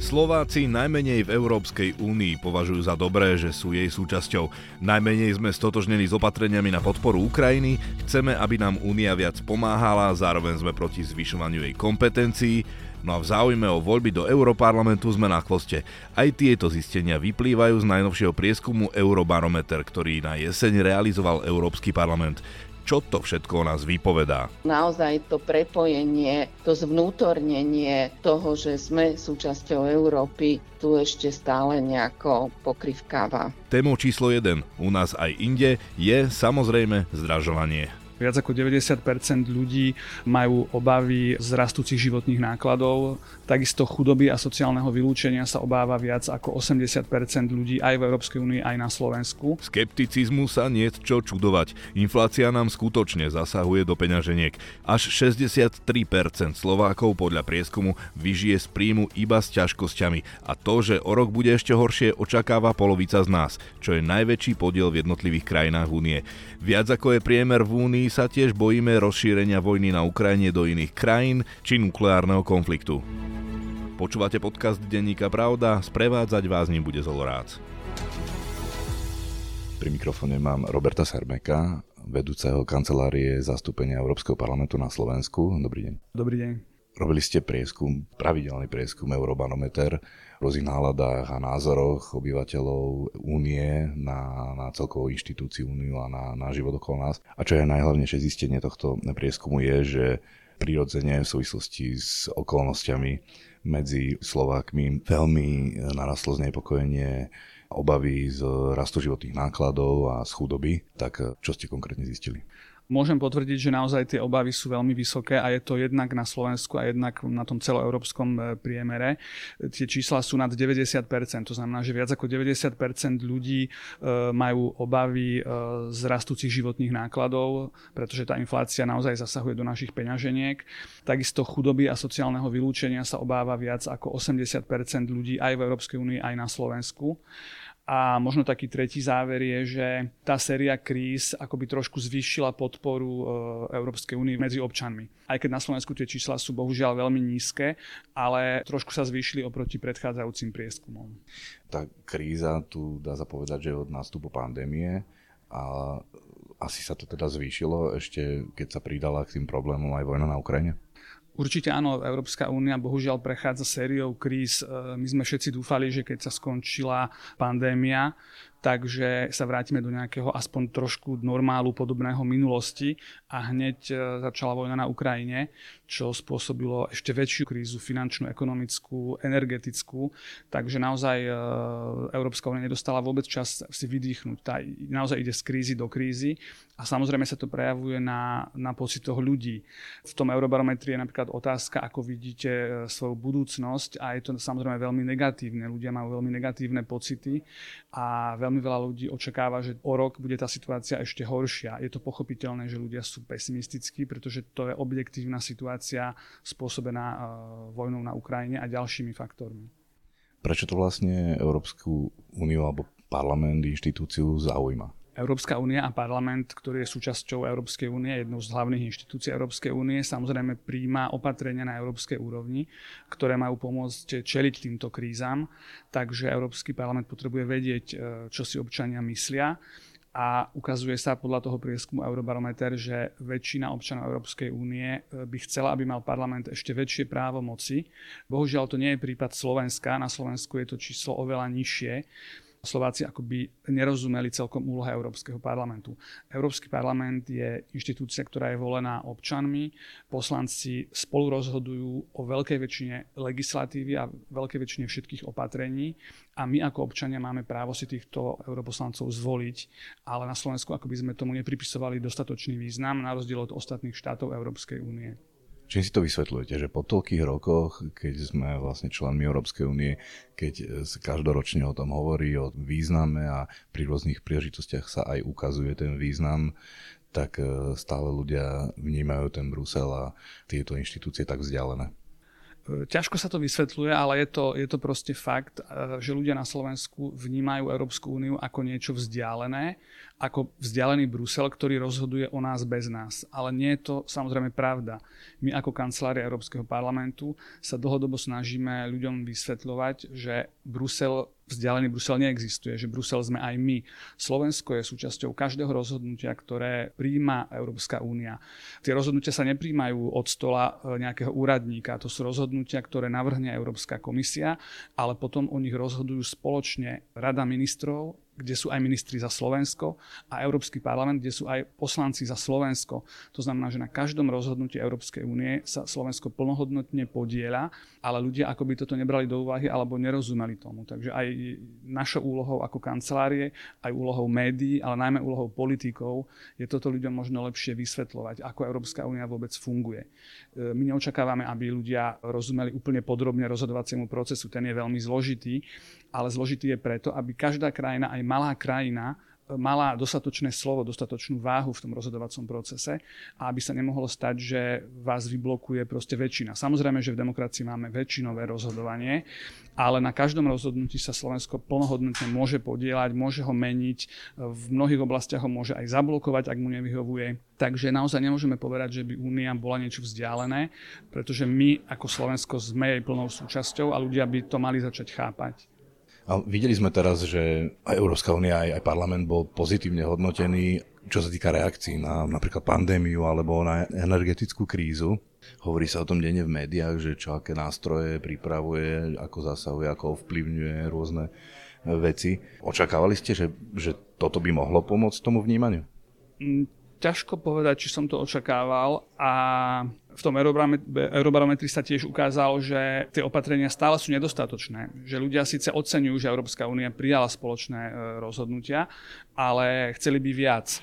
Slováci najmenej v Európskej únii považujú za dobré, že sú jej súčasťou. Najmenej sme stotožnení s opatreniami na podporu Ukrajiny, chceme, aby nám únia viac pomáhala, zároveň sme proti zvyšovaniu jej kompetencií, No a v záujme o voľby do Európarlamentu sme na chvoste. Aj tieto zistenia vyplývajú z najnovšieho prieskumu Eurobarometer, ktorý na jeseň realizoval Európsky parlament čo to všetko o nás vypovedá. Naozaj to prepojenie, to zvnútornenie toho, že sme súčasťou Európy, tu ešte stále nejako pokrivkáva. Témou číslo 1 u nás aj inde je samozrejme zdražovanie. Viac ako 90% ľudí majú obavy z rastúcich životných nákladov. Takisto chudoby a sociálneho vylúčenia sa obáva viac ako 80% ľudí aj v Európskej únii, aj na Slovensku. Skepticizmu sa nie čo čudovať. Inflácia nám skutočne zasahuje do peňaženiek. Až 63% Slovákov podľa prieskumu vyžije z príjmu iba s ťažkosťami. A to, že o rok bude ešte horšie, očakáva polovica z nás, čo je najväčší podiel v jednotlivých krajinách únie. Viac ako je priemer v únii sa tiež bojíme rozšírenia vojny na Ukrajine do iných krajín či nukleárneho konfliktu. Počúvate podcast Denníka Pravda, sprevádzať vás ním bude Zolorác. Pri mikrofóne mám Roberta Sermeka, vedúceho kancelárie zastúpenia Európskeho parlamentu na Slovensku. Dobrý deň. Dobrý deň. Robili ste prieskum, pravidelný prieskum Eurobanometer rôznych náladách a názoroch obyvateľov únie na, na celkovú inštitúciu úniu a na, na život okolo nás. A čo je najhlavnejšie zistenie tohto prieskumu je, že prirodzene v súvislosti s okolnostiami medzi Slovákmi veľmi narastlo znepokojenie obavy z rastu životných nákladov a z chudoby. Tak čo ste konkrétne zistili? Môžem potvrdiť, že naozaj tie obavy sú veľmi vysoké a je to jednak na Slovensku a jednak na tom celoeurópskom e, priemere. Tie čísla sú nad 90%, to znamená, že viac ako 90% ľudí e, majú obavy e, z rastúcich životných nákladov, pretože tá inflácia naozaj zasahuje do našich peňaženiek. Takisto chudoby a sociálneho vylúčenia sa obáva viac ako 80% ľudí aj v Európskej únii, aj na Slovensku. A možno taký tretí záver je, že tá séria kríz akoby trošku zvýšila podporu e, Európskej únie medzi občanmi. Aj keď na Slovensku tie čísla sú bohužiaľ veľmi nízke, ale trošku sa zvýšili oproti predchádzajúcim prieskumom. Tá kríza tu dá sa povedať, že od nástupu pandémie a asi sa to teda zvýšilo ešte, keď sa pridala k tým problémom aj vojna na Ukrajine? Určite áno, Európska únia bohužiaľ prechádza sériou kríz. E, my sme všetci dúfali, že keď sa skončila pandémia, takže sa vrátime do nejakého aspoň trošku normálu podobného minulosti a hneď e, začala vojna na Ukrajine, čo spôsobilo ešte väčšiu krízu finančnú, ekonomickú, energetickú, takže naozaj e, Európska únia nedostala vôbec čas si vydýchnuť. Tá naozaj ide z krízy do krízy a samozrejme sa to prejavuje na, na pocitoch ľudí. V tom Eurobarometri je napríklad otázka, ako vidíte e, svoju budúcnosť a je to samozrejme veľmi negatívne. Ľudia majú veľmi negatívne pocity a veľmi veľa ľudí očakáva, že o rok bude tá situácia ešte horšia. Je to pochopiteľné, že ľudia sú pesimistickí, pretože to je objektívna situácia spôsobená uh, vojnou na Ukrajine a ďalšími faktormi. Prečo to vlastne Európsku úniu alebo parlament, inštitúciu zaujíma? Európska únia a parlament, ktorý je súčasťou Európskej únie, jednou z hlavných inštitúcií Európskej únie, samozrejme príjma opatrenia na európskej úrovni, ktoré majú pomôcť čeliť týmto krízam. Takže Európsky parlament potrebuje vedieť, e, čo si občania myslia a ukazuje sa podľa toho prieskumu Eurobarometer, že väčšina občanov Európskej únie e, by chcela, aby mal parlament ešte väčšie právo moci. Bohužiaľ to nie je prípad Slovenska, na Slovensku je to číslo oveľa nižšie. Slováci akoby nerozumeli celkom úloha Európskeho parlamentu. Európsky parlament je inštitúcia, ktorá je volená občanmi. Poslanci spolu rozhodujú o veľkej väčšine legislatívy a veľkej väčšine všetkých opatrení a my ako občania máme právo si týchto europoslancov zvoliť, ale na Slovensku akoby sme tomu nepripisovali dostatočný význam na rozdiel od ostatných štátov Európskej únie. Čím si to vysvetľujete, že po toľkých rokoch, keď sme vlastne členmi Európskej únie, keď sa každoročne o tom hovorí, o význame a pri rôznych príležitostiach sa aj ukazuje ten význam, tak e, stále ľudia vnímajú ten Brusel a tieto inštitúcie tak vzdialené. Ťažko sa to vysvetľuje, ale je to, je to proste fakt, že ľudia na Slovensku vnímajú Európsku úniu ako niečo vzdialené, ako vzdialený Brusel, ktorý rozhoduje o nás bez nás. Ale nie je to samozrejme pravda. My ako kancelária Európskeho parlamentu sa dlhodobo snažíme ľuďom vysvetľovať, že Brusel vzdialený Brusel neexistuje, že Brusel sme aj my. Slovensko je súčasťou každého rozhodnutia, ktoré príjma Európska únia. Tie rozhodnutia sa nepríjmajú od stola e, nejakého úradníka, to sú rozhodnutia, ktoré navrhne Európska komisia, ale potom o nich rozhodujú spoločne Rada ministrov, kde sú aj ministri za Slovensko a Európsky parlament, kde sú aj poslanci za Slovensko. To znamená, že na každom rozhodnutí Európskej únie sa Slovensko plnohodnotne podieľa, ale ľudia ako by toto nebrali do úvahy alebo nerozumeli tomu. Takže aj našou úlohou ako kancelárie, aj úlohou médií, ale najmä úlohou politikov je toto ľuďom možno lepšie vysvetľovať, ako Európska únia vôbec funguje. E, my neočakávame, aby ľudia rozumeli úplne podrobne rozhodovaciemu procesu, ten je veľmi zložitý, ale zložitý je preto, aby každá krajina, aj malá krajina, e, mala dostatočné slovo, dostatočnú váhu v tom rozhodovacom procese a aby sa nemohlo stať, že vás vyblokuje proste väčšina. Samozrejme, že v demokracii máme väčšinové rozhodovanie, ale na každom rozhodnutí sa Slovensko plnohodnotne môže podielať, môže ho meniť, v mnohých oblastiach ho môže aj zablokovať, ak mu nevyhovuje. Takže naozaj nemôžeme povedať, že by Únia bola niečo vzdialené, pretože my ako Slovensko sme jej plnou súčasťou a ľudia by to mali začať chápať. A videli sme teraz, že aj Európska únia, aj, aj parlament bol pozitívne hodnotený, čo sa týka reakcií na napríklad pandémiu alebo na energetickú krízu. Hovorí sa o tom denne v médiách, že čo aké nástroje pripravuje, ako zasahuje, ako ovplyvňuje rôzne veci. Očakávali ste, že, že toto by mohlo pomôcť tomu vnímaniu? Ťažko povedať, či som to očakával a v tom eurobarometri sa tiež ukázalo, že tie opatrenia stále sú nedostatočné. Že ľudia síce oceňujú, že Európska únia prijala spoločné e, rozhodnutia, ale chceli by viac. E,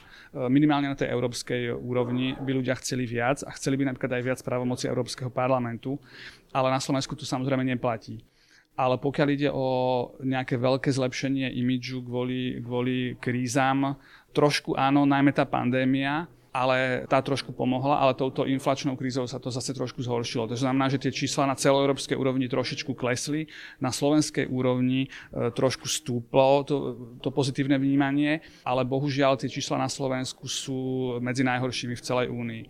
minimálne na tej európskej úrovni by ľudia chceli viac a chceli by napríklad aj viac právomoci Európskeho parlamentu, ale na Slovensku to samozrejme neplatí ale pokiaľ ide o nejaké veľké zlepšenie imidžu kvôli, kvôli krízam, trošku áno, najmä tá pandémia, ale tá trošku pomohla, ale touto inflačnou krízou sa to zase trošku zhoršilo. To znamená, že tie čísla na celoeurópskej úrovni trošičku klesli, na slovenskej úrovni e, trošku stúplo to, to pozitívne vnímanie, ale bohužiaľ tie čísla na Slovensku sú medzi najhoršími v celej únii.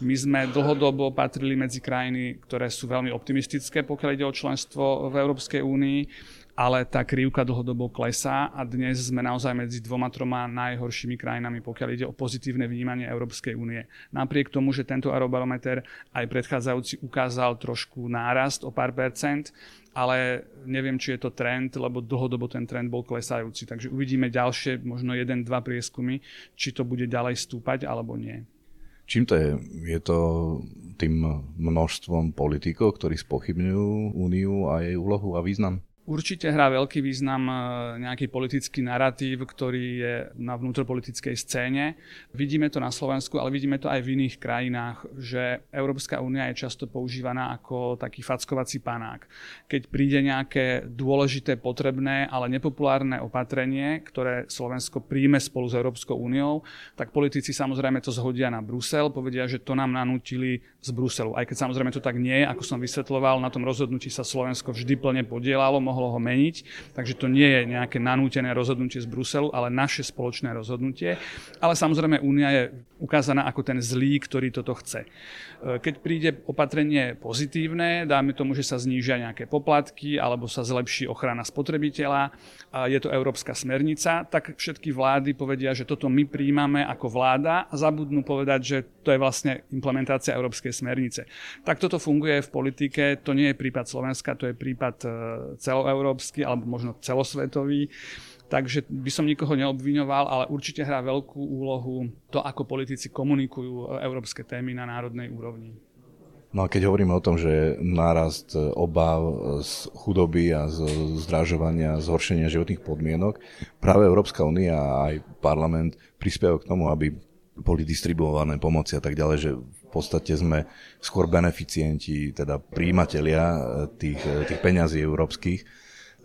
My sme dlhodobo patrili medzi krajiny, ktoré sú veľmi optimistické, pokiaľ ide o členstvo v Európskej únii ale tá krivka dlhodobo klesá a dnes sme naozaj medzi dvoma, troma najhoršími krajinami, pokiaľ ide o pozitívne vnímanie Európskej únie. Napriek tomu, že tento aerobarometer aj predchádzajúci ukázal trošku nárast o pár percent, ale neviem, či je to trend, lebo dlhodobo ten trend bol klesajúci. Takže uvidíme ďalšie, možno jeden, dva prieskumy, či to bude ďalej stúpať alebo nie. Čím to je? Je to tým množstvom politikov, ktorí spochybňujú úniu a jej úlohu a význam? Určite hrá veľký význam e, nejaký politický narratív, ktorý je na vnútropolitickej scéne. Vidíme to na Slovensku, ale vidíme to aj v iných krajinách, že Európska únia je často používaná ako taký fackovací panák. Keď príde nejaké dôležité, potrebné, ale nepopulárne opatrenie, ktoré Slovensko príjme spolu s Európskou úniou, tak politici samozrejme to zhodia na Brusel, povedia, že to nám nanútili z Bruselu. Aj keď samozrejme to tak nie je, ako som vysvetloval, na tom rozhodnutí sa Slovensko vždy plne podielalo, mohlo ho meniť, takže to nie je nejaké nanútené rozhodnutie z Bruselu, ale naše spoločné rozhodnutie. Ale samozrejme Únia je ukázaná ako ten zlý, ktorý toto chce. E, keď príde opatrenie pozitívne, dáme tomu, že sa znížia nejaké poplatky alebo sa zlepší ochrana spotrebiteľa, a je to európska smernica, tak všetky vlády povedia, že toto my príjmame ako vláda a zabudnú povedať, že to je vlastne implementácia európskej smernice. Tak toto funguje v politike, to nie je prípad Slovenska, to je prípad e, celoeurópsky alebo možno celosvetový. Takže by som nikoho neobviňoval, ale určite hrá veľkú úlohu to, ako politici komunikujú e, európske témy na národnej úrovni. No a keď hovoríme o tom, že nárast obav z chudoby a z zdražovania, zhoršenia životných podmienok, práve Európska únia a aj parlament prispievajú k tomu, aby boli distribuované pomoci a tak ďalej, že podstate sme skôr beneficienti, teda príjimatelia tých, tých peňazí európskych.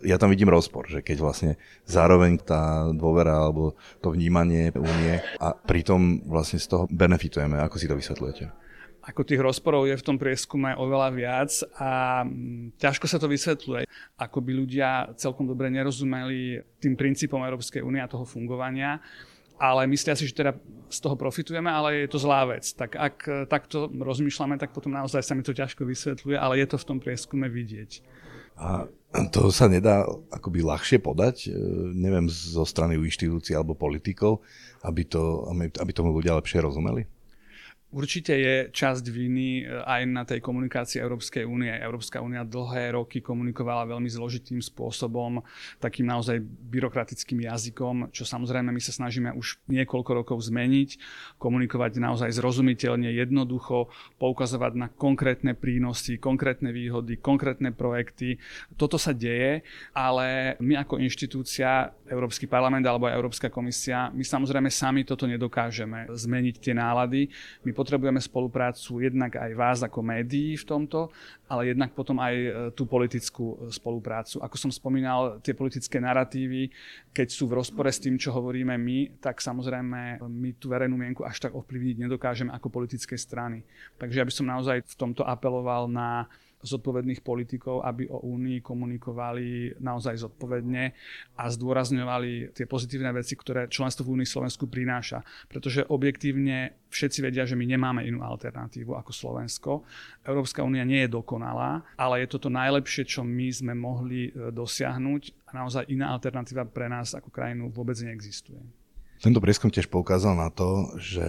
Ja tam vidím rozpor, že keď vlastne zároveň tá dôvera alebo to vnímanie únie a pritom vlastne z toho benefitujeme. Ako si to vysvetľujete? Ako tých rozporov je v tom prieskume oveľa viac a mm, ťažko sa to vysvetľuje. Ako by ľudia celkom dobre nerozumeli tým princípom Európskej únie a toho fungovania ale myslia si, že teda z toho profitujeme, ale je to zlá vec. Tak ak takto rozmýšľame, tak potom naozaj sa mi to ťažko vysvetľuje, ale je to v tom prieskume vidieť. A to sa nedá akoby ľahšie podať, e, neviem, zo strany inštitúcií alebo politikov, aby, to, aby tomu ľudia lepšie rozumeli? Určite je časť viny e, aj na tej komunikácii Európskej únie. Európska únia dlhé roky komunikovala veľmi zložitým spôsobom, takým naozaj byrokratickým jazykom, čo samozrejme my sa snažíme už niekoľko rokov zmeniť, komunikovať naozaj zrozumiteľne, jednoducho, poukazovať na konkrétne prínosy, konkrétne výhody, konkrétne projekty. Toto sa deje, ale my ako inštitúcia, Európsky parlament alebo aj Európska komisia, my samozrejme sami toto nedokážeme zmeniť tie nálady. My potrebujeme spoluprácu jednak aj vás ako médií v tomto, ale jednak potom aj e, tú politickú e, spoluprácu. Ako som spomínal, tie politické narratívy, keď sú v rozpore s tým, čo hovoríme my, tak samozrejme my tú verejnú mienku až tak ovplyvniť nedokážeme ako politické strany. Takže ja by som naozaj v tomto apeloval na zodpovedných politikov, aby o Únii komunikovali naozaj zodpovedne a zdôrazňovali tie pozitívne veci, ktoré členstvo v Únii Slovensku prináša. Pretože objektívne všetci vedia, že my nemáme inú alternatívu ako Slovensko. Európska únia nie je dokonalá, ale je to to najlepšie, čo my sme mohli e, dosiahnuť a naozaj iná alternatíva pre nás ako krajinu vôbec neexistuje. Tento prieskum tiež poukázal na to, že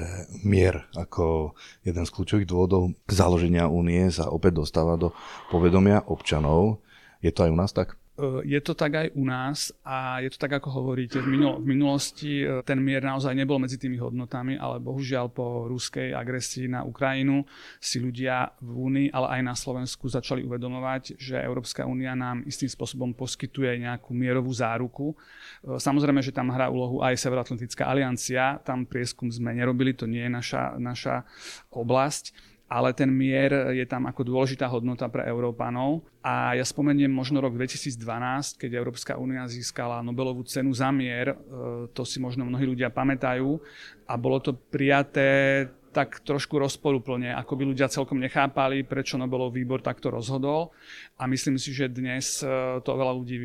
mier ako jeden z kľúčových dôvodov založenia únie sa opäť dostáva do povedomia občanov. Je to aj u nás tak? E, je to tak aj u nás a je to tak, ako hovoríte. V, minul- v minulosti e, ten mier naozaj nebol medzi tými hodnotami, ale bohužiaľ po ruskej agresii na Ukrajinu si ľudia v Únii, ale aj na Slovensku začali uvedomovať, že Európska únia nám istým spôsobom poskytuje nejakú mierovú záruku. E, samozrejme, že tam hrá úlohu aj Severoatlantická aliancia, tam prieskum sme nerobili, to nie je naša, naša oblasť ale ten mier je tam ako dôležitá hodnota pre Európanov. A ja spomeniem možno rok 2012, keď Európska únia získala Nobelovú cenu za mier, e, to si možno mnohí ľudia pamätajú, a bolo to prijaté tak trošku rozporúplne, ako by ľudia celkom nechápali, prečo Nobelov výbor takto rozhodol. A myslím si, že dnes e, to oveľa, ľudí,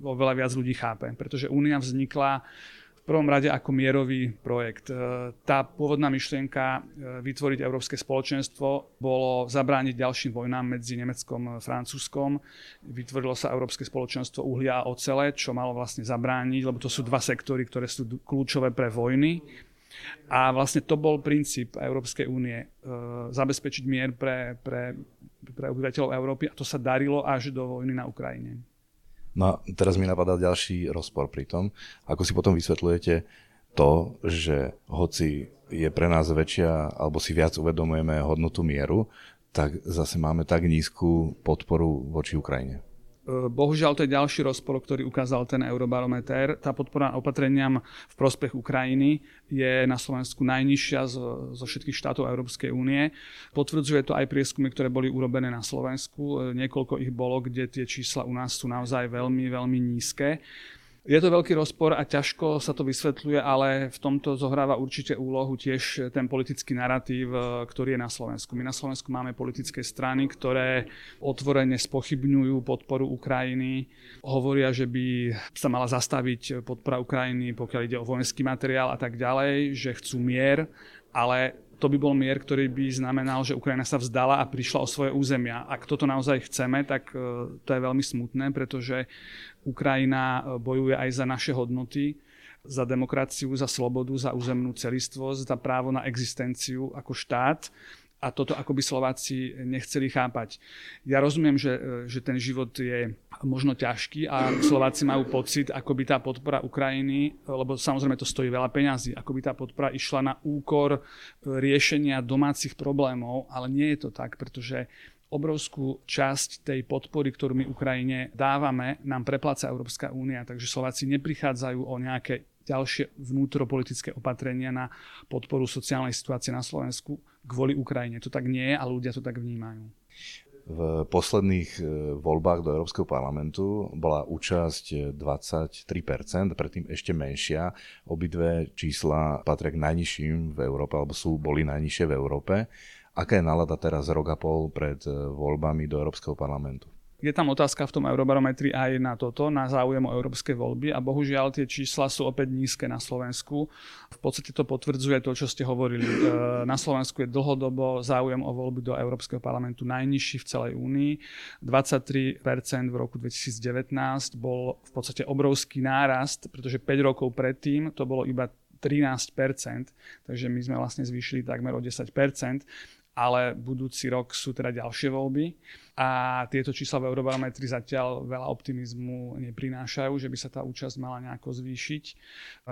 oveľa viac ľudí chápe, pretože únia vznikla prvom rade ako mierový projekt. E, tá pôvodná myšlienka e, vytvoriť Európske spoločenstvo bolo zabrániť ďalším vojnám medzi Nemeckom a Francúzskom. Vytvorilo sa Európske spoločenstvo uhlia a ocele, čo malo vlastne zabrániť, lebo to sú dva sektory, ktoré sú kľúčové pre vojny. A vlastne to bol princíp Európskej únie, e, zabezpečiť mier pre, pre, pre obyvateľov Európy a to sa darilo až do vojny na Ukrajine. No a teraz mi napadá ďalší rozpor pri tom. Ako si potom vysvetľujete to, že hoci je pre nás väčšia, alebo si viac uvedomujeme hodnotu mieru, tak zase máme tak nízku podporu voči Ukrajine. Bohužiaľ, to je ďalší rozpor, ktorý ukázal ten eurobarometer. Tá podpora opatreniam v prospech Ukrajiny je na Slovensku najnižšia zo, zo všetkých štátov Európskej únie. Potvrdzuje to aj prieskumy, ktoré boli urobené na Slovensku. Niekoľko ich bolo, kde tie čísla u nás sú naozaj veľmi, veľmi nízke. Je to veľký rozpor a ťažko sa to vysvetľuje, ale v tomto zohráva určite úlohu tiež ten politický narratív, e, ktorý je na Slovensku. My na Slovensku máme politické strany, ktoré otvorene spochybňujú podporu Ukrajiny, hovoria, že by sa mala zastaviť podpora Ukrajiny, pokiaľ ide o vojenský materiál a tak ďalej, že chcú mier, ale to by bol mier, ktorý by znamenal, že Ukrajina sa vzdala a prišla o svoje územia. Ak toto naozaj chceme, tak e, to je veľmi smutné, pretože Ukrajina e, bojuje aj za naše hodnoty, za demokraciu, za slobodu, za územnú celistvosť, za právo na existenciu ako štát a toto ako by Slováci nechceli chápať. Ja rozumiem, že, e, že ten život je možno ťažký a Slováci majú pocit, ako by tá podpora Ukrajiny, lebo samozrejme to stojí veľa peňazí, ako by tá podpora išla na úkor e, riešenia domácich problémov, ale nie je to tak, pretože obrovskú časť tej podpory, ktorú my Ukrajine dávame, nám prepláca Európska únia, takže Slováci neprichádzajú o nejaké ďalšie vnútropolitické opatrenia na podporu sociálnej situácie na Slovensku kvôli Ukrajine. To tak nie je a ľudia to tak vnímajú. V posledných e, voľbách do Európskeho parlamentu bola účasť 23%, predtým ešte menšia. Obidve čísla patria k najnižším v Európe, alebo sú, boli najnižšie v Európe. Aká je nálada teraz rok a pol pred eh, voľbami do Európskeho parlamentu? Je tam otázka v tom eurobarometri aj na toto, na záujem o európske voľby a bohužiaľ tie čísla sú opäť nízke na Slovensku. V podstate to potvrdzuje to, čo ste hovorili. E, na Slovensku je dlhodobo záujem o voľby do Európskeho parlamentu najnižší v celej únii. 23% v roku 2019 bol v podstate obrovský nárast, pretože 5 rokov predtým to bolo iba 13%, takže my sme vlastne zvýšili takmer o 10% ale budúci rok sú teda ďalšie voľby a tieto čísla v Eurobarometri zatiaľ veľa optimizmu neprinášajú, že by sa tá účasť mala nejako zvýšiť.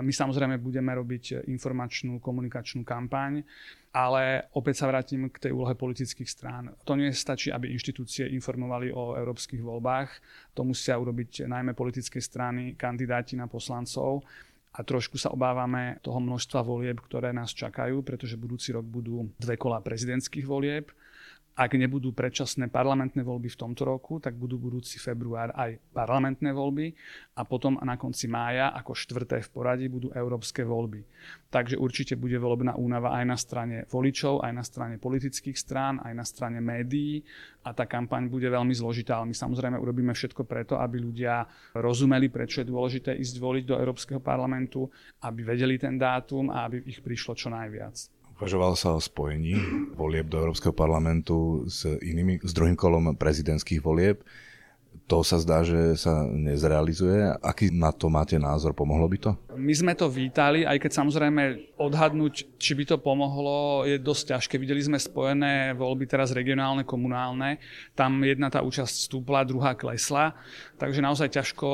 My samozrejme budeme robiť informačnú komunikačnú kampaň, ale opäť sa vrátim k tej úlohe politických strán. To nie stačí, aby inštitúcie informovali o európskych voľbách, to musia urobiť najmä politické strany, kandidáti na poslancov a trošku sa obávame toho množstva volieb, ktoré nás čakajú, pretože budúci rok budú dve kola prezidentských volieb ak nebudú predčasné parlamentné voľby v tomto roku, tak budú budúci február aj parlamentné voľby a potom na konci mája ako štvrté v poradí budú európske voľby. Takže určite bude voľbná únava aj na strane voličov, aj na strane politických strán, aj na strane médií a tá kampaň bude veľmi zložitá, ale my samozrejme urobíme všetko preto, aby ľudia rozumeli, prečo je dôležité ísť voliť do Európskeho parlamentu, aby vedeli ten dátum a aby ich prišlo čo najviac. Uvažoval sa o spojení volieb do Európskeho parlamentu s inými, s druhým kolom prezidentských volieb. To sa zdá, že sa nezrealizuje. Aký na to máte názor? Pomohlo by to? My sme to vítali, aj keď samozrejme odhadnúť, či by to pomohlo, je dosť ťažké. Videli sme spojené voľby teraz regionálne, komunálne. Tam jedna tá účasť stúpla, druhá klesla. Takže naozaj ťažko,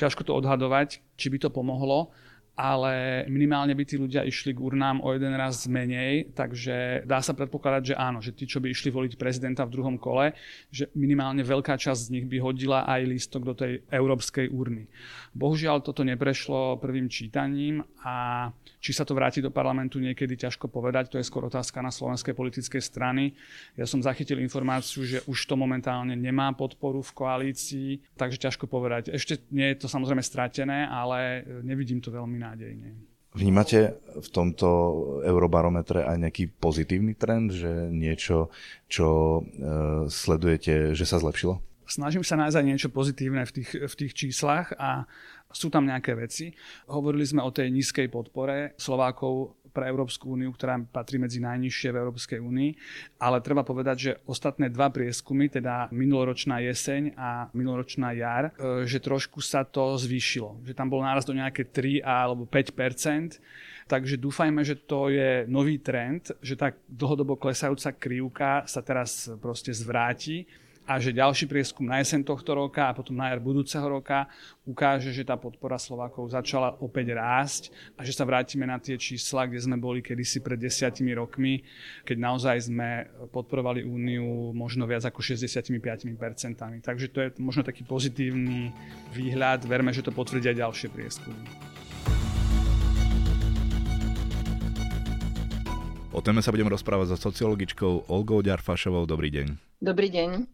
ťažko to odhadovať, či by to pomohlo ale minimálne by tí ľudia išli k urnám o jeden raz menej, takže dá sa predpokladať, že áno, že tí, čo by išli voliť prezidenta v druhom kole, že minimálne veľká časť z nich by hodila aj lístok do tej európskej urny. Bohužiaľ toto neprešlo prvým čítaním a či sa to vráti do parlamentu niekedy ťažko povedať, to je skôr otázka na slovenskej politickej strany. Ja som zachytil informáciu, že už to momentálne nemá podporu v koalícii, takže ťažko povedať. Ešte nie je to samozrejme stratené, ale nevidím to veľmi nádejne. Vnímate v tomto eurobarometre aj nejaký pozitívny trend, že niečo, čo e, sledujete, že sa zlepšilo? Snažím sa nájsť aj niečo pozitívne v tých, v tých číslach a sú tam nejaké veci. Hovorili sme o tej nízkej podpore Slovákov pre Európsku úniu, ktorá patrí medzi najnižšie v Európskej únii, ale treba povedať, že ostatné dva prieskumy, teda minuloročná jeseň a minuloročná jar, e, že trošku sa to zvýšilo. Že tam bol náraz do nejaké 3 alebo 5% Takže dúfajme, že to je nový trend, že tá dlhodobo klesajúca krivka sa teraz proste zvráti a že ďalší prieskum na jeseň tohto roka a potom na jar budúceho roka ukáže, že tá podpora Slovákov začala opäť rásť a že sa vrátime na tie čísla, kde sme boli kedysi pred desiatimi rokmi, keď naozaj sme podporovali Úniu možno viac ako 65%. Takže to je možno taký pozitívny výhľad. Verme, že to potvrdia ďalšie prieskumy. O téme sa budem rozprávať so sociologičkou Olgou Ďarfašovou. Dobrý deň. Dobrý deň.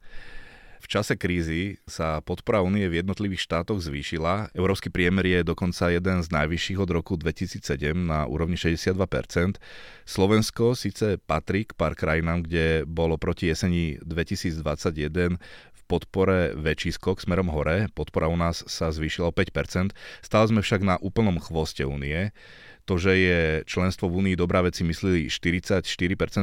V čase krízy sa podpora únie v jednotlivých štátoch zvýšila. Európsky priemer je dokonca jeden z najvyšších od roku 2007 na úrovni 62%. Slovensko síce patrí k pár krajinám, kde bolo proti jeseni 2021 podpore väčší skok smerom hore. Podpora u nás sa zvýšila o 5%. Stále sme však na úplnom chvoste únie to, že je členstvo v Únii dobrá vec si myslí 44%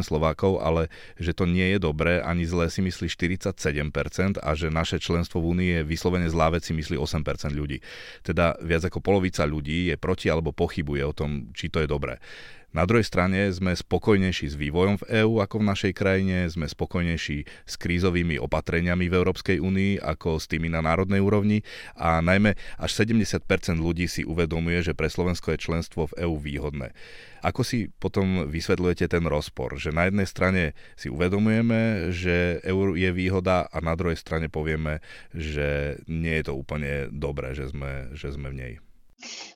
Slovákov, ale že to nie je dobré ani zlé si myslí 47% a že naše členstvo v Únii je vyslovene zlá vec si myslí 8% ľudí. Teda viac ako polovica ľudí je proti alebo pochybuje o tom, či to je dobré. Na druhej strane sme spokojnejší s vývojom v EÚ ako v našej krajine, sme spokojnejší s krízovými opatreniami v Európskej únii ako s tými na národnej úrovni a najmä až 70% ľudí si uvedomuje, že pre Slovensko je členstvo v EÚ výhodné. Ako si potom vysvetľujete ten rozpor, že na jednej strane si uvedomujeme, že eur je výhoda a na druhej strane povieme, že nie je to úplne dobré, že sme, že sme v nej?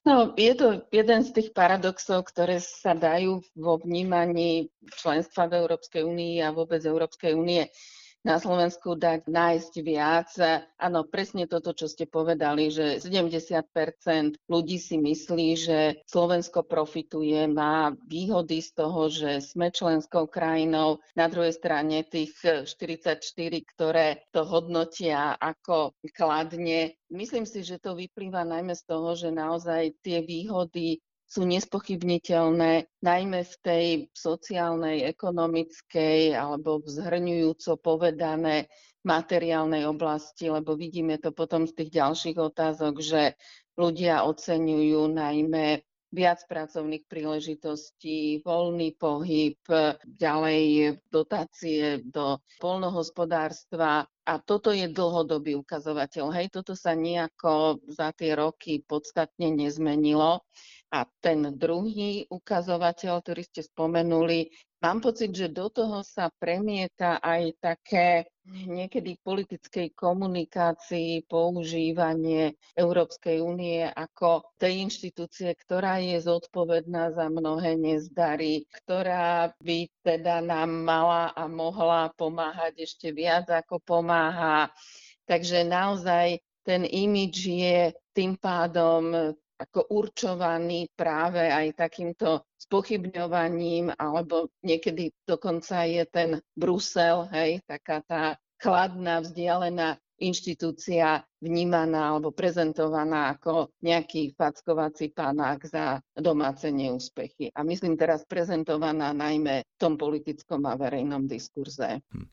No, je to jeden z tých paradoxov, ktoré sa dajú vo vnímaní členstva v Európskej únii a vôbec Európskej únie na Slovensku dať nájsť viac. Áno, presne toto, čo ste povedali, že 70% ľudí si myslí, že Slovensko profituje, má výhody z toho, že sme členskou krajinou. Na druhej strane tých 44, ktoré to hodnotia ako kladne. Myslím si, že to vyplýva najmä z toho, že naozaj tie výhody sú nespochybniteľné, najmä v tej sociálnej, ekonomickej alebo vzhrňujúco povedané materiálnej oblasti, lebo vidíme to potom z tých ďalších otázok, že ľudia oceňujú najmä viac pracovných príležitostí, voľný pohyb, ďalej dotácie do polnohospodárstva. A toto je dlhodobý ukazovateľ. Hej, toto sa nejako za tie roky podstatne nezmenilo. A ten druhý ukazovateľ, ktorý ste spomenuli, mám pocit, že do toho sa premieta aj také niekedy v politickej komunikácii používanie Európskej únie ako tej inštitúcie, ktorá je zodpovedná za mnohé nezdary, ktorá by teda nám mala a mohla pomáhať ešte viac ako pomáha. Takže naozaj ten imič je tým pádom ako určovaný práve aj takýmto spochybňovaním, alebo niekedy dokonca je ten Brusel, hej, taká tá chladná, vzdialená inštitúcia vnímaná alebo prezentovaná ako nejaký fackovací panák za domáce neúspechy. A myslím teraz prezentovaná najmä v tom politickom a verejnom diskurze. Hm.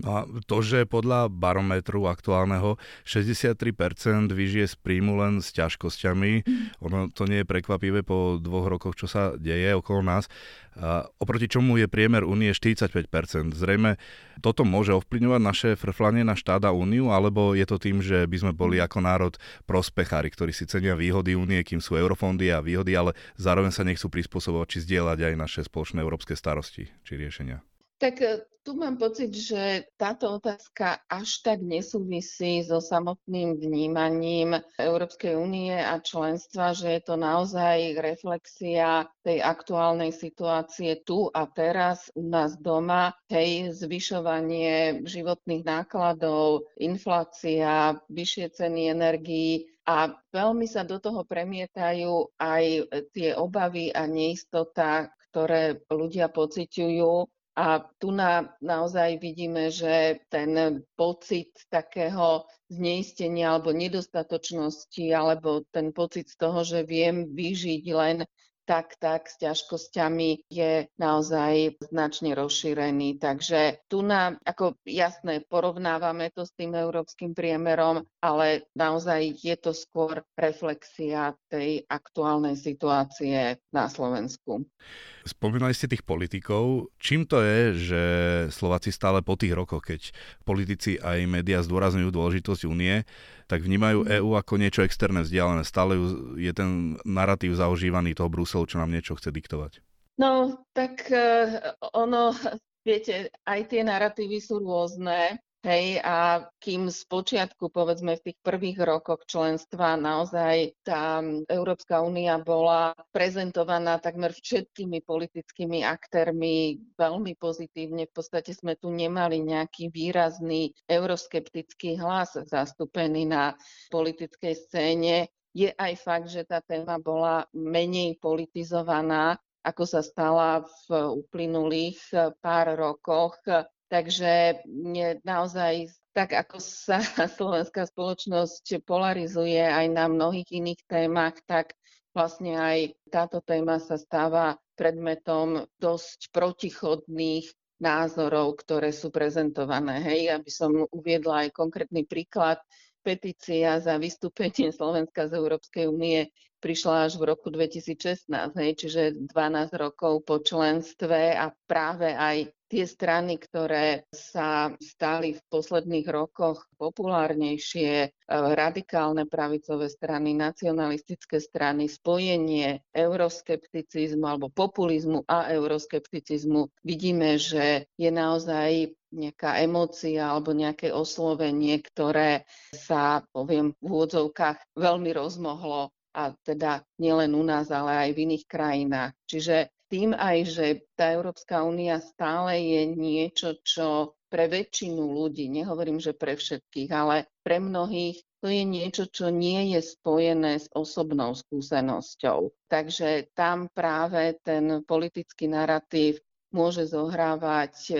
No a to, že podľa barometru aktuálneho 63% vyžije z príjmu len s ťažkosťami, ono to nie je prekvapivé po dvoch rokoch, čo sa deje okolo nás, a oproti čomu je priemer únie 45%. Zrejme toto môže ovplyvňovať naše frflanie na štát a úniu, alebo je to tým, že by sme boli ako národ prospechári, ktorí si cenia výhody únie, kým sú eurofondy a výhody, ale zároveň sa nechcú prispôsobovať či zdieľať aj naše spoločné európske starosti či riešenia. Tak e, tu mám pocit, že táto otázka až tak nesúvisí so samotným vnímaním Európskej únie a členstva, že je to naozaj reflexia tej aktuálnej situácie tu a teraz u nás doma. Hej, zvyšovanie životných nákladov, inflácia, vyššie ceny energií, a veľmi sa do toho premietajú aj tie obavy a neistota, ktoré ľudia pociťujú a tu na, naozaj vidíme, že ten pocit takého zneistenia alebo nedostatočnosti, alebo ten pocit z toho, že viem vyžiť len tak, tak s ťažkosťami je naozaj značne rozšírený. Takže tu na, ako jasné, porovnávame to s tým európskym priemerom, ale naozaj je to skôr reflexia tej aktuálnej situácie na Slovensku. Spomínali ste tých politikov. Čím to je, že Slováci stále po tých rokoch, keď politici aj médiá zdôrazňujú dôležitosť únie, tak vnímajú EÚ ako niečo externé vzdialené. Stále je ten narratív zaužívaný toho Bruselu, čo nám niečo chce diktovať. No, tak uh, ono, viete, aj tie narratívy sú rôzne. Hej, a kým z počiatku, povedzme v tých prvých rokoch členstva, naozaj tá Európska únia bola prezentovaná takmer všetkými politickými aktérmi veľmi pozitívne. V podstate sme tu nemali nejaký výrazný euroskeptický hlas zastúpený na politickej scéne. Je aj fakt, že tá téma bola menej politizovaná, ako sa stala v uplynulých pár rokoch Takže naozaj tak, ako sa slovenská spoločnosť polarizuje aj na mnohých iných témach, tak vlastne aj táto téma sa stáva predmetom dosť protichodných názorov, ktoré sú prezentované. Hej, aby som uviedla aj konkrétny príklad. Petícia za vystúpenie Slovenska z Európskej únie prišla až v roku 2016, hej, čiže 12 rokov po členstve a práve aj tie strany, ktoré sa stali v posledných rokoch populárnejšie, e, radikálne pravicové strany, nacionalistické strany, spojenie euroskepticizmu alebo populizmu a euroskepticizmu, vidíme, že je naozaj nejaká emócia alebo nejaké oslovenie, ktoré sa, poviem, v úvodzovkách veľmi rozmohlo a teda nielen u nás, ale aj v iných krajinách. Čiže tým aj, že tá Európska únia stále je niečo, čo pre väčšinu ľudí, nehovorím, že pre všetkých, ale pre mnohých to je niečo, čo nie je spojené s osobnou skúsenosťou. Takže tam práve ten politický narratív môže zohrávať e,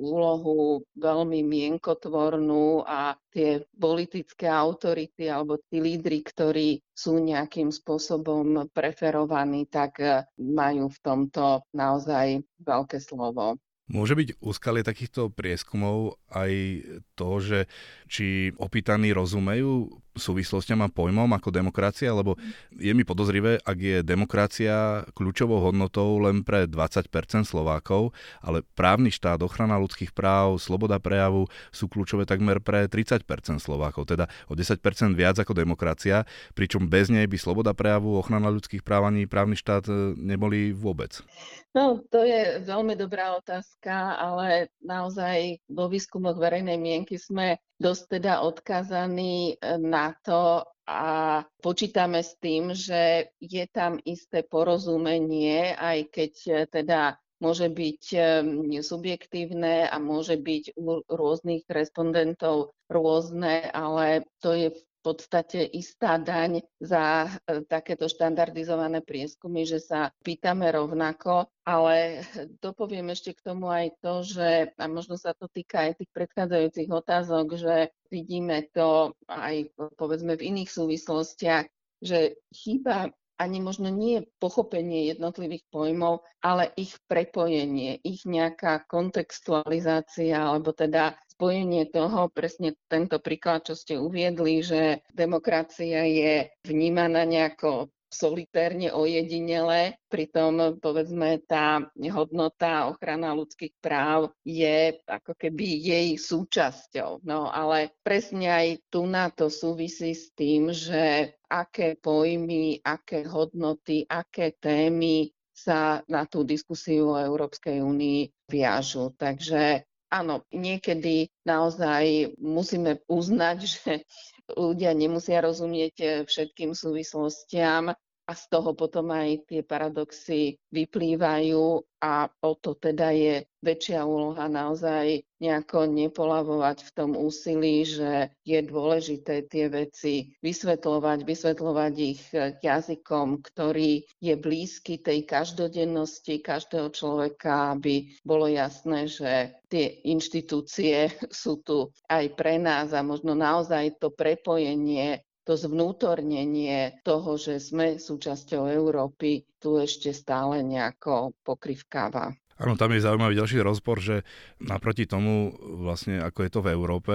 úlohu veľmi mienkotvornú a tie politické autority alebo tí lídry, ktorí sú nejakým spôsobom preferovaní, tak e, majú v tomto naozaj veľké slovo. Môže byť úskalie takýchto prieskumov aj to, že či opýtaní rozumejú súvislostiam a pojmom ako demokracia, lebo je mi podozrivé, ak je demokracia kľúčovou hodnotou len pre 20% Slovákov, ale právny štát, ochrana ľudských práv, sloboda prejavu sú kľúčové takmer pre 30% Slovákov, teda o 10% viac ako demokracia, pričom bez nej by sloboda prejavu, ochrana ľudských práv ani právny štát e, neboli vôbec. No, to je veľmi dobrá otázka, ale naozaj vo výskumoch verejnej mienky sme dosť teda odkazaní e, na to a počítame s tým, že je tam isté porozumenie, aj keď e, teda môže byť e, subjektívne a môže byť u rôznych respondentov rôzne, ale to je v podstate istá daň za e, takéto štandardizované prieskumy, že sa pýtame rovnako, ale dopoviem ešte k tomu aj to, že, a možno sa to týka aj tých predchádzajúcich otázok, že vidíme to aj povedzme v iných súvislostiach, že chýba ani možno nie pochopenie jednotlivých pojmov, ale ich prepojenie, ich nejaká kontextualizácia, alebo teda spojenie toho, presne tento príklad, čo ste uviedli, že demokracia je vnímaná nejako solitérne ojedinele, pritom povedzme tá hodnota ochrana ľudských práv je ako keby jej súčasťou. No ale presne aj tu na to súvisí s tým, že aké pojmy, aké hodnoty, aké témy sa na tú diskusiu o Európskej únii viažu. Takže áno, niekedy naozaj musíme uznať, že ľudia nemusia rozumieť eh, všetkým súvislostiam a z toho potom aj tie paradoxy vyplývajú a o to teda je väčšia úloha naozaj nejako nepolavovať v tom úsilí, že je dôležité tie veci vysvetľovať, vysvetľovať ich jazykom, ktorý je blízky tej každodennosti každého človeka, aby bolo jasné, že tie inštitúcie sú tu aj pre nás a možno naozaj to prepojenie to zvnútornenie toho, že sme súčasťou Európy, tu ešte stále nejako pokrivkáva. Áno, tam je zaujímavý ďalší rozpor, že naproti tomu, vlastne ako je to v Európe,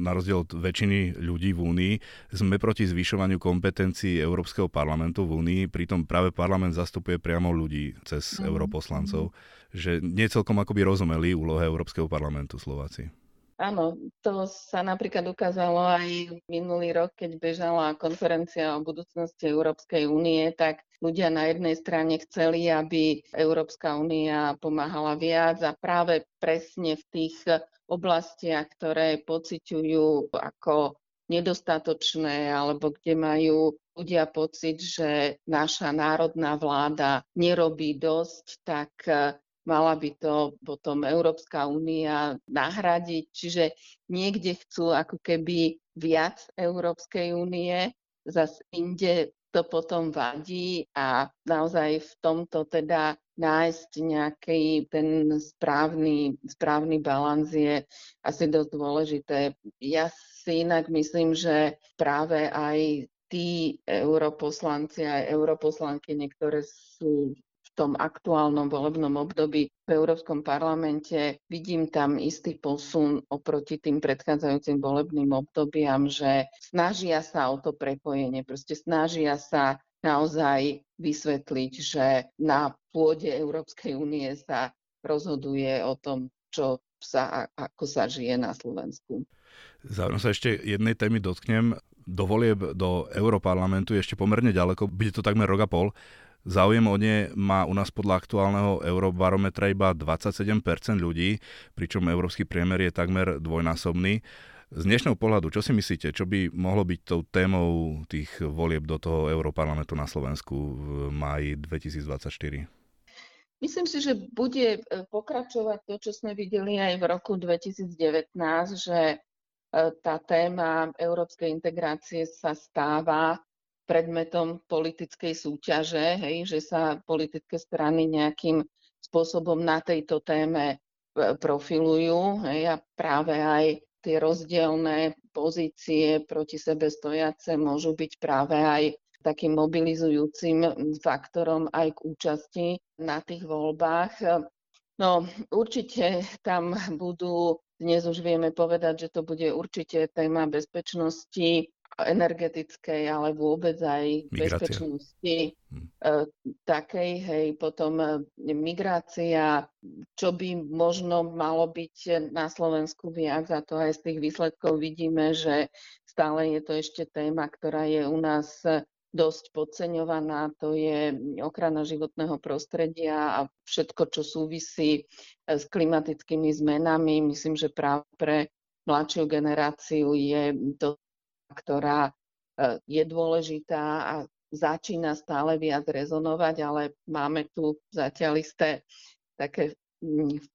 na rozdiel od väčšiny ľudí v Únii, sme proti zvyšovaniu kompetencií Európskeho parlamentu v Únii, pritom práve parlament zastupuje priamo ľudí cez mm. europoslancov, že nie celkom akoby rozumeli úlohe Európskeho parlamentu Slováci. Áno, to sa napríklad ukázalo aj minulý rok, keď bežala konferencia o budúcnosti Európskej únie, tak ľudia na jednej strane chceli, aby Európska únia pomáhala viac a práve presne v tých oblastiach, ktoré pociťujú ako nedostatočné alebo kde majú ľudia pocit, že naša národná vláda nerobí dosť, tak mala by to potom Európska únia nahradiť. Čiže niekde chcú ako keby viac Európskej únie, zase inde to potom vadí a naozaj v tomto teda nájsť nejaký ten správny, správny balans je asi dosť dôležité. Ja si inak myslím, že práve aj tí europoslanci aj europoslanky, niektoré sú tom aktuálnom volebnom období v Európskom parlamente vidím tam istý posun oproti tým predchádzajúcim volebným obdobiam, že snažia sa o to prepojenie, proste snažia sa naozaj vysvetliť, že na pôde Európskej únie sa rozhoduje o tom, čo sa, ako sa žije na Slovensku. Zároveň sa ešte jednej témy dotknem. Do volieb do Európarlamentu je ešte pomerne ďaleko, bude to takmer rok a pol. Záujem o ne má u nás podľa aktuálneho eurobarometra iba 27% ľudí, pričom európsky priemer je takmer dvojnásobný. Z dnešného pohľadu, čo si myslíte, čo by mohlo byť tou témou tých volieb do toho Európarlamentu na Slovensku v máji 2024? Myslím si, že bude pokračovať to, čo sme videli aj v roku 2019, že tá téma európskej integrácie sa stáva predmetom politickej súťaže, hej, že sa politické strany nejakým spôsobom na tejto téme e, profilujú hej, a práve aj tie rozdielne pozície proti sebe stojace môžu byť práve aj takým mobilizujúcim faktorom aj k účasti na tých voľbách. No, určite tam budú, dnes už vieme povedať, že to bude určite téma bezpečnosti energetickej, ale vôbec aj Migrácia. bezpečnosti hm. E, takej, hej, potom e, migrácia, čo by možno malo byť na Slovensku viac a to aj z tých výsledkov vidíme, že stále je to ešte téma, ktorá je u nás dosť podceňovaná, to je ochrana životného prostredia a všetko, čo súvisí e, s klimatickými zmenami. Myslím, že práve pre mladšiu generáciu je to ktorá e, je dôležitá a začína stále viac rezonovať, ale máme tu zatiaľ isté také,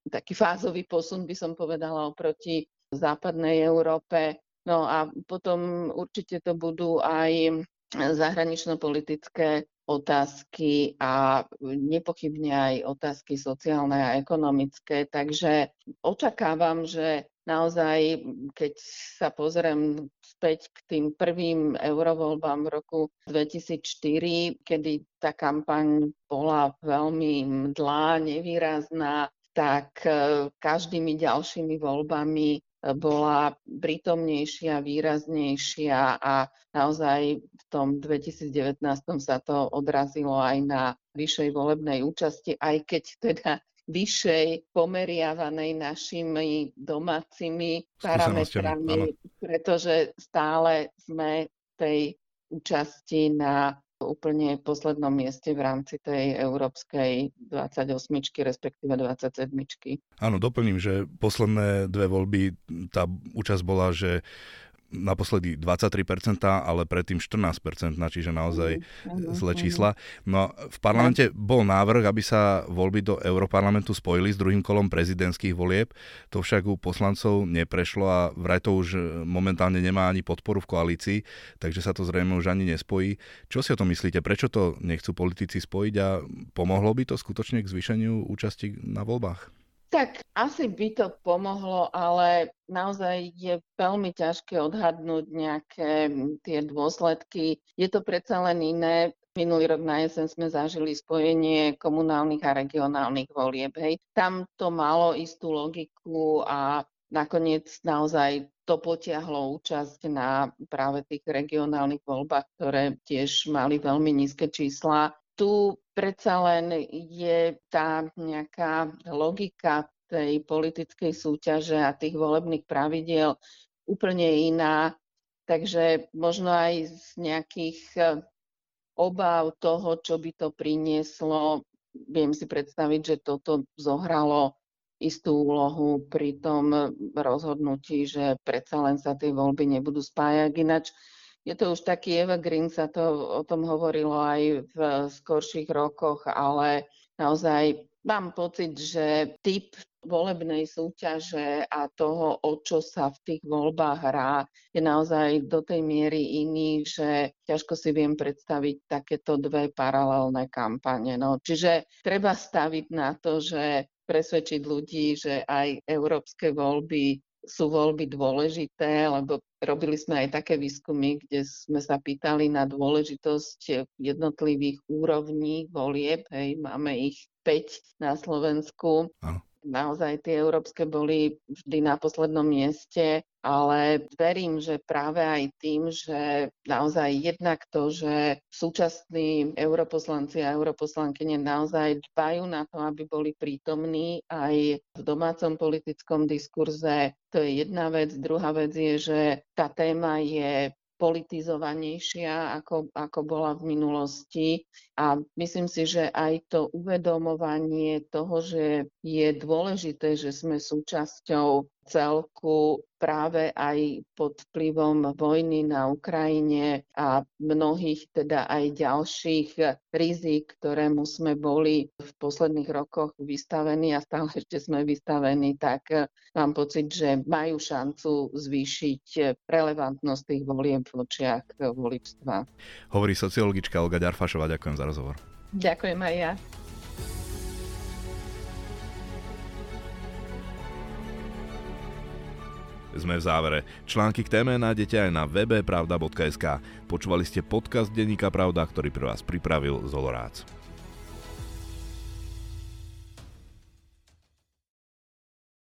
taký fázový posun, by som povedala, oproti západnej Európe. No a potom určite to budú aj zahranično-politické otázky a nepochybne aj otázky sociálne a ekonomické. Takže očakávam, že naozaj, keď sa pozriem späť k tým prvým eurovoľbám v roku 2004, kedy tá kampaň bola veľmi mdlá, nevýrazná, tak e, každými ďalšími voľbami bola prítomnejšia, výraznejšia a naozaj v tom 2019 sa to odrazilo aj na vyššej volebnej účasti, aj keď teda vyššej pomeriavanej našimi domácimi parametrami, pretože stále sme tej účasti na úplne poslednom mieste v rámci tej európskej 28, respektíve 27. Áno, doplním, že posledné dve voľby, tá účasť bola, že naposledy 23%, ale predtým 14%, čiže naozaj mm, zlé čísla. No v parlamente bol návrh, aby sa voľby do Európarlamentu spojili s druhým kolom prezidentských volieb. To však u poslancov neprešlo a vraj to už momentálne nemá ani podporu v koalícii, takže sa to zrejme už ani nespojí. Čo si o tom myslíte? Prečo to nechcú politici spojiť a pomohlo by to skutočne k zvýšeniu účasti na voľbách? Tak asi by to pomohlo, ale naozaj je veľmi ťažké odhadnúť nejaké tie dôsledky. Je to predsa len iné. Minulý rok na jeseň sme zažili spojenie komunálnych a regionálnych volieb. Hej. Tam to malo istú logiku a nakoniec naozaj to potiahlo účasť na práve tých regionálnych voľbách, ktoré tiež mali veľmi nízke čísla tu predsa len je tá nejaká logika tej politickej súťaže a tých volebných pravidiel úplne iná. Takže možno aj z nejakých eh, obáv toho, čo by to prinieslo, viem si predstaviť, že toto zohralo istú úlohu pri tom rozhodnutí, že predsa len sa tie voľby nebudú spájať. Ináč je to už taký evergreen, sa to o tom hovorilo aj v skorších rokoch, ale naozaj mám pocit, že typ volebnej súťaže a toho, o čo sa v tých voľbách hrá, je naozaj do tej miery iný, že ťažko si viem predstaviť takéto dve paralelné kampane. No, čiže treba staviť na to, že presvedčiť ľudí, že aj európske voľby sú voľby dôležité, lebo robili sme aj také výskumy, kde sme sa pýtali na dôležitosť jednotlivých úrovní volieb. Hej, máme ich 5 na Slovensku. Ano naozaj tie európske boli vždy na poslednom mieste, ale verím, že práve aj tým, že naozaj jednak to, že súčasní europoslanci a europoslankyne naozaj dbajú na to, aby boli prítomní aj v domácom politickom diskurze, to je jedna vec. Druhá vec je, že tá téma je politizovanejšia, ako, ako bola v minulosti. A myslím si, že aj to uvedomovanie toho, že je dôležité, že sme súčasťou celku práve aj pod vplyvom vojny na Ukrajine a mnohých teda aj ďalších rizik, ktorému sme boli v posledných rokoch vystavení a stále ešte sme vystavení, tak mám pocit, že majú šancu zvýšiť relevantnosť tých voliem v očiach voličstva. Hovorí sociologička Olga Ďarfašová. Ďakujem za rozhovor. Ďakujem aj ja. Sme v závere. Články k téme nájdete aj na webe pravda.sk. Počúvali ste podcast Denníka Pravda, ktorý pre vás pripravil Zolorác.